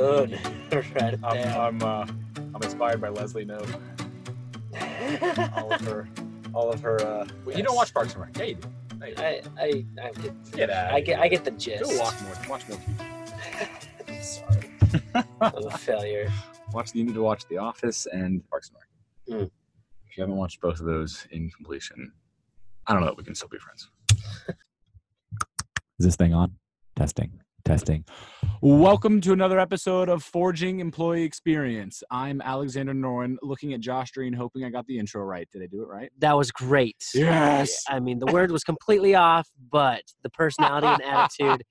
Good. Write it I'm down. I'm, uh, I'm inspired by Leslie Knope. All of her, all of her. Uh, well, You don't watch Parks and Rec, yeah, you do. No, you don't. I, I, I get, Get out. I get, I get the gist. Go watch more. Watch more TV. Sorry, I'm a failure. Watch. You need to watch The Office and Parks and Rec. Mm. If you haven't watched both of those in completion, I don't know. We can still be friends. Is this thing on? Testing. Testing. Welcome to another episode of Forging Employee Experience. I'm Alexander Norrin, looking at Josh Green, hoping I got the intro right. Did I do it right? That was great. Yes. I mean, the word was completely off, but the personality and attitude,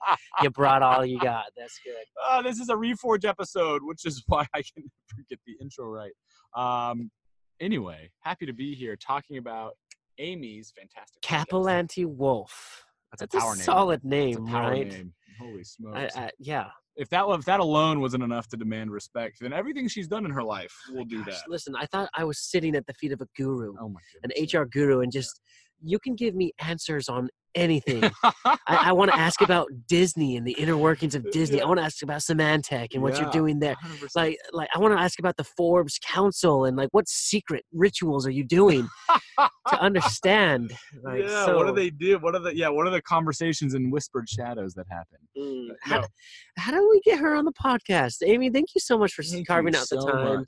you brought all you got. That's good. Uh, this is a Reforge episode, which is why I can never get the intro right. Um, anyway, happy to be here talking about Amy's fantastic. podcast. Capilanti Wolf. That's a power a name. solid name, power right? name. Holy smokes! I, yeah. if that if that alone wasn't enough to demand respect, then everything she's done in her life oh will do Gosh, that. Listen, I thought I was sitting at the feet of a guru, Oh my an. HR guru, and just you can give me answers on anything. I, I want to ask about Disney and the inner workings of Disney. Yeah. I want to ask about Symantec and what you're doing there. 100%. Like, like I want to ask about the Forbes Council and like what secret rituals are you doing to understand? Like, yeah, so, what do they do? What are the yeah? What are the conversations in whispered shadows that happen? Mm, Uh, how, no. how do we get her on the podcast, Amy? Thank you so much for Thank carving out the time.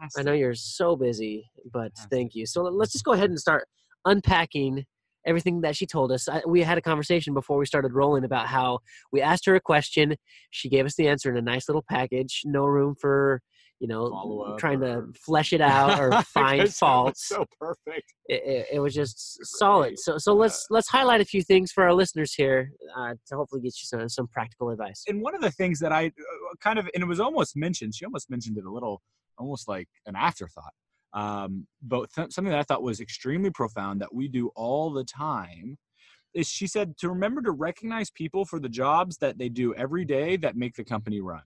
Fantastic. I know you're so busy, but Fantastic. thank you. So let's just go ahead and start unpacking everything that she told us. I, we had a conversation before we started rolling about how we asked her a question, she gave us the answer in a nice little package, no room for you know trying to flesh it out or find Because it was faults. So perfect. It, it, it was just solid. Great. So so let's let's highlight a few things for our listeners here uh, to hopefully get you some some practical advice. And one of the things that I uh, kind of and it was almost mentioned. She almost mentioned it a little, almost like an afterthought. Um, but th- something that I thought was extremely profound that we do all the time is she said to remember to recognize people for the jobs that they do every day that make the company run.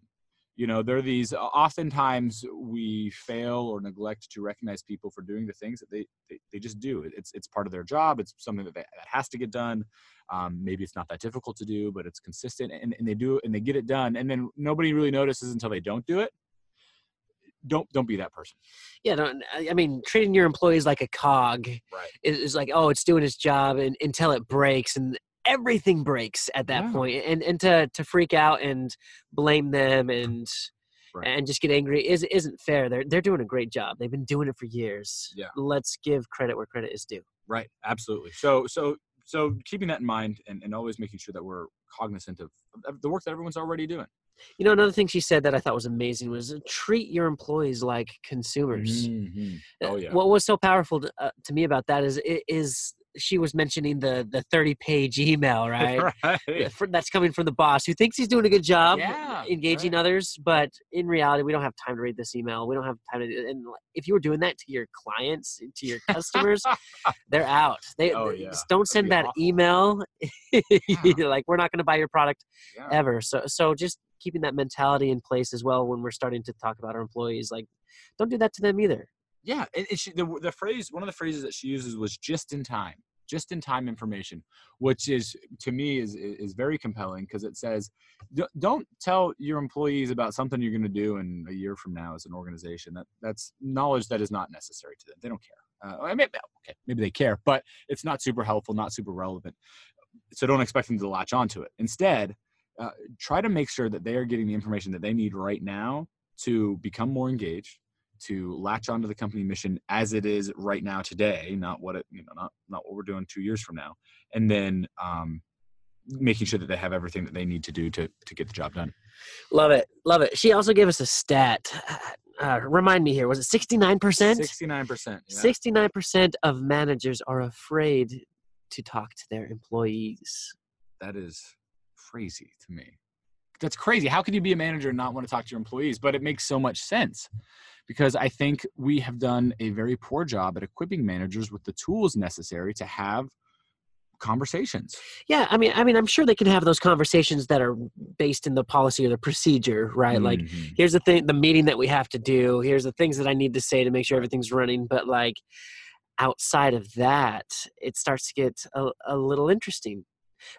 You know, there are these oftentimes we fail or neglect to recognize people for doing the things that they, they, they just do. It's, it's part of their job. It's something that, they, that has to get done. Um, maybe it's not that difficult to do, but it's consistent and, and they do and they get it done. And then nobody really notices until they don't do it. Don't, don't be that person. Yeah, don't, I mean treating your employees like a cog Right. is, is like oh it's doing its job and, until it breaks and everything breaks at that Yeah. point. and and to to freak out and blame them and Right. and just get angry is isn't fair they're they're doing a great job they've been doing it for years Yeah. let's give credit where credit is due Right. Absolutely. So, so, so keeping that in mind and, and always making sure that we're cognizant of the work that everyone's already doing. You know another thing she said that i thought was amazing was uh, treat your employees like consumers Mhm. Uh, Oh yeah. what was so powerful to, uh, to me about that is is she was mentioning the the 30 page email right right. that's coming from the boss who thinks he's doing a good job Yeah, engaging right. others but in reality we don't have time to read this email we don't have time to do and if you were doing that to your clients to your customers they're out they, Oh, yeah. just don't send that awful. email like we're not going to buy your product Yeah. ever so so just keeping that mentality in place as well when we're starting to talk about our employees like don't do that to them either Yeah, and, and she, the the phrase one of the phrases that she uses was just in time, just in time information, which is to me is is very compelling because it says "D- don't tell your employees about something you're going to do in a year from now as an organization. That that's knowledge that is not necessary to them. They don't care. Uh, I mean, okay, maybe they care, but it's not super helpful, not super relevant. So don't expect them to latch onto it. Instead, uh, try to make sure that they are getting the information that they need right now to become more engaged to latch onto the company mission as it is right now today not what it you know not not what we're doing two years from now and then um making sure that they have everything that they need to do to to get the job done. Love it. Love it. She also gave us a stat. Uh, remind me here. Was it 69% 69% yeah. 69% of managers are afraid to talk to their employees. that is crazy to me that's crazy how can you be a manager and not want to talk to your employees but it makes so much sense because i think we have done a very poor job at equipping managers with the tools necessary to have conversations Yeah, I mean, I mean, I'm sure they can have those conversations that are based in the policy or the procedure, right? Like, Mhm. here's the thing, the meeting that we have to do. Here's the things that I need to say to make sure everything's running. But like, outside of that, it starts to get a, a little interesting.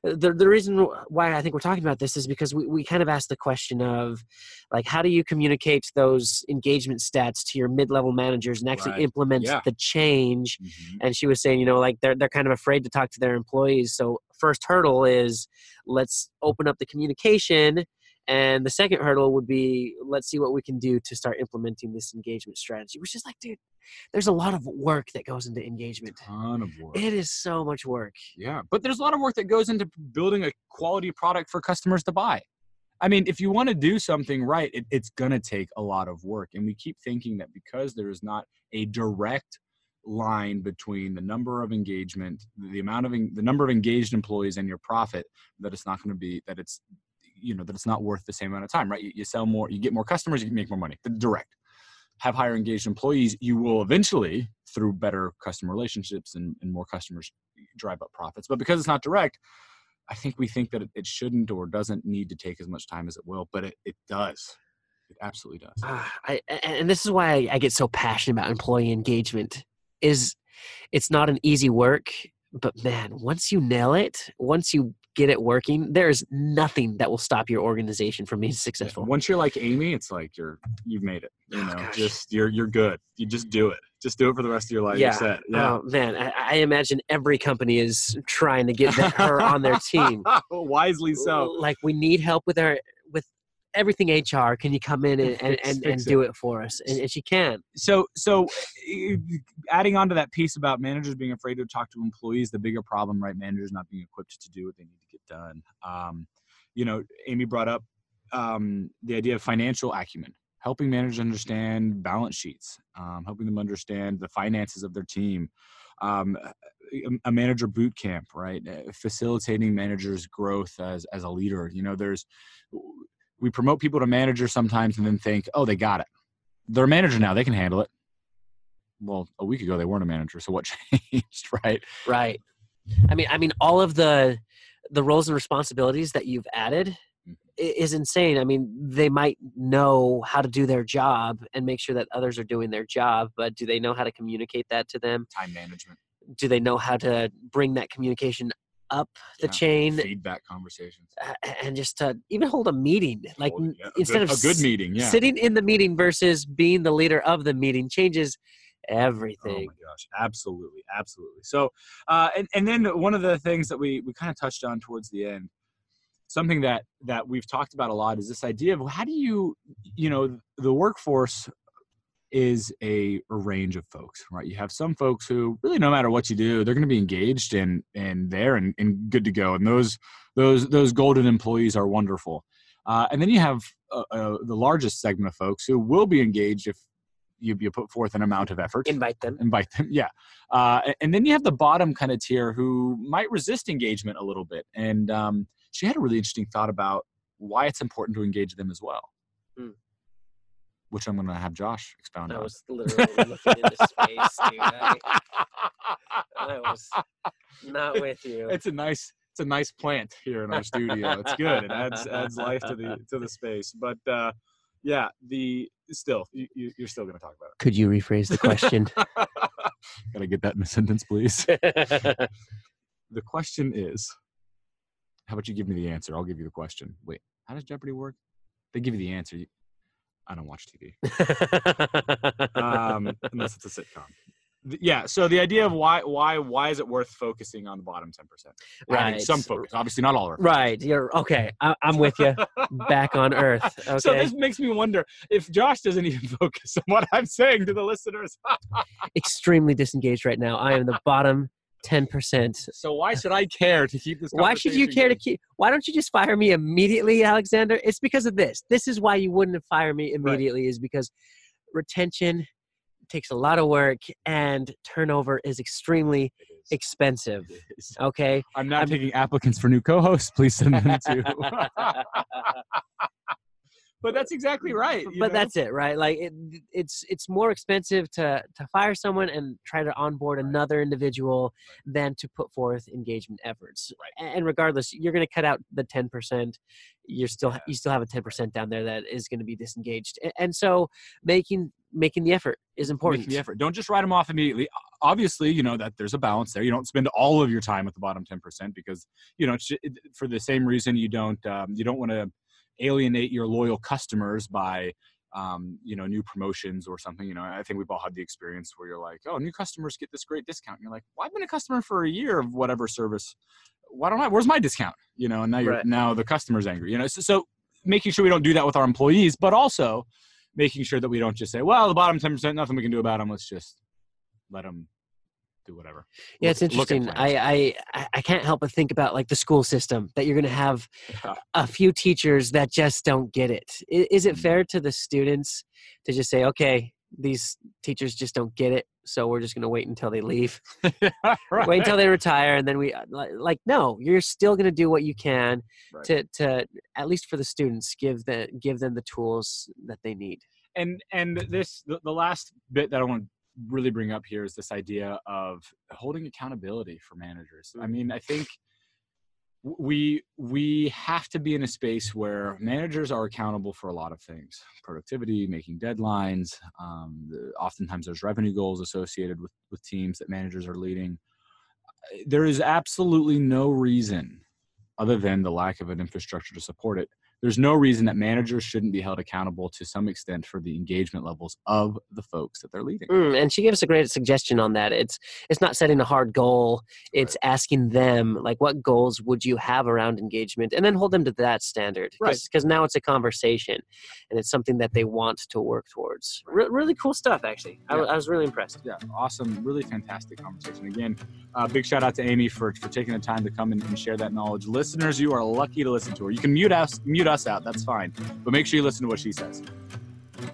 The the reason why I think we're talking about this is because we, we kind of asked the question of like how do you communicate those engagement stats to your mid level managers and actually Right. implement Yeah. the change Mhm. and she was saying you know like they're they're kind of afraid to talk to their employees so first hurdle is let's open up the communication and the second hurdle would be let's see what we can do to start implementing this engagement strategy which is like dude there's a lot of work that goes into engagement Ton of work. it is so much work Yeah, but there's a lot of work that goes into building a quality product for customers to buy. I mean, if you want to do something right, it, it's going to take a lot of work. And we keep thinking that because there is not a direct line between the number of engagement, the amount of the number of engaged employees and your profit, that it's not going to be that it's you know that it's not worth the same amount of time, right? You, you sell more, you get more customers, you can make more money. The direct have higher engaged employees, you will eventually, through better customer relationships and, and more customers, drive up profits. But because it's not direct, I think we think that it, shouldn't or doesn't need to take as much time as it will, but it, it does. It absolutely does. Ah, I, and this is why I get so passionate about employee engagement is it's not an easy work but man once you nail it once you get it working there's nothing that will stop your organization from being successful Once you're like Amy, it's like you're you've made it. You Oh, know, gosh. just you're you're good. You just do it. Just do it for the rest of your life. You're Yeah. set. Yeah. oh man I, I imagine every company is trying to get her on their team Wisely so. like we need help with our with everything hr can you come in and, and, and, and do it for us and, and she can so so eh, adding on to that piece about managers being afraid to talk to employees the bigger problem right managers not being equipped to do what they need to done um, you know amy brought up um, the idea of financial acumen helping managers understand balance sheets um, helping them understand the finances of their team um, a- manager boot camp right? Uh, facilitating managers growth as as a leader you know there's we promote people to manager sometimes and then think oh they got it. They're a manager now they can handle it. Well a week ago they weren't a manager so what changed right? Right. I mean, I mean, all of the the roles and responsibilities that you've added Mhm. is insane. I mean, they might know how to do their job and make sure that others are doing their job, but do they know how to communicate that to them? time management Do they know how to bring that communication up the Yeah. chain feedback conversations and just to even hold a meeting? Like n- yeah, a instead good, of a good meeting yeah sitting in the meeting versus being the leader of the meeting changes Oh everything. my gosh, absolutely, absolutely. So, uh, and and then one of the things that we we kind of touched on towards the end, something that that we've talked about a lot is this idea of how do you, you know, the workforce is a, a range of folks, right? You have some folks who really, no matter what you do, they're going to be engaged and and there and, and good to go, and those those those golden employees are wonderful. Uh, and then you have uh, uh, the largest segment of folks who will be engaged if you, you put forth an amount of effort Invite them. invite them yeah uh, and then you have the bottom kind of tier who might resist engagement a little bit and um, she had a really interesting thought about why it's important to engage them as well Hmm. which i'm going to have josh expound on. I on was literally looking into space, dude. I, I was not with you. it's a nice it's a nice plant here in our studio it's good it adds adds life to the to the space but uh yeah the still you, you- you're still going to talk about it. Could you rephrase the question? gotta get that in a sentence please. The question is how about you give me the answer? I'll give you the question. Wait how does jeopardy work? They give you the answer. You, i don't watch tv um, unless it's a sitcom yeah so the idea of why why why is it worth focusing on the bottom 10% Adding right. some focus obviously not all of Right. You're okay. I, I'm with you. Back on Earth. Okay. so this makes me wonder if josh doesn't even focus on what i'm saying to the listeners Extremely disengaged right now. I am the bottom ten percent. so why should i care to keep this Why should you care to keep? Why don't you just fire me immediately, Alexander? It's because of this. This is why you wouldn't fire me immediately. Is because retention takes a lot of work and turnover is extremely is. expensive. Is. Okay. I'm not I'm- taking applicants for new co-hosts. Please send them to. but that's exactly right. but know? that's it right like it, it's it's more expensive to to fire someone and try to onboard another individual than to put forth engagement efforts Right. And regardless you're going to cut out the 10% you're still Yeah. you still have a 10% down there that is going to be disengaged and so making making the effort is important. Making the effort. Don't just write them off immediately. Obviously, you know that there's a balance there. You don't spend all of your time with the bottom 10% because you know it's ju- it- for the same reason you don't um, you don't want to alienate your loyal customers by um, you know new promotions or something. You know, I think we've all had the experience where you're like, oh, new customers get this great discount. And you're like, well, I've been a customer for a year of whatever service. Why don't I? Where's my discount? You know, and now you're Right. now the customer's angry. You know, so, so making sure we don't do that with our employees, but also making sure that we don't just say, well, the bottom 10%, nothing we can do about them. Let's just let them do whatever. Yeah, Look- it's interesting. I, I I- can't help but think about like the school system that you're going to have Yeah. a few teachers that just don't get it. Is it Mhm. fair to the students to just say, okay, these teachers just don't get it, so we're just going to wait until they leave, right. wait until they retire, and then we uh, like no, you're still going to do what you can Right. to to at least for the students give the give them the tools that they need. and and this the, the last bit that I want to really bring up here is this idea of holding accountability for managers. I mean, I think we we have to be in a space where managers are accountable for a lot of things productivity making deadlines um, the, oftentimes there's revenue goals associated with with teams that managers are leading there is absolutely no reason other than the lack of an infrastructure to support it there's no reason that managers shouldn't be held accountable to some extent for the engagement levels of the folks that they're leading. Mm, and she gave us a great suggestion on that. It's it's not setting a hard goal. It's asking them like, what goals would you have around engagement, and then hold them to that standard. Right. Because now it's a conversation, and it's something that they want to work towards. Re- really cool stuff, actually. I, Yeah. I was really impressed. Yeah, awesome, really fantastic conversation. Again, uh, big shout out to Amy for, for taking the time to come and, and share that knowledge. Listeners, you are lucky to listen to her. You can mute us, mute us out, that's fine, but make sure you listen to what she says.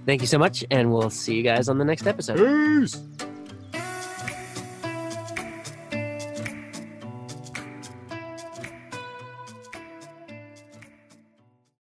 Thank you so much, and we'll see you guys on the next episode. Peace.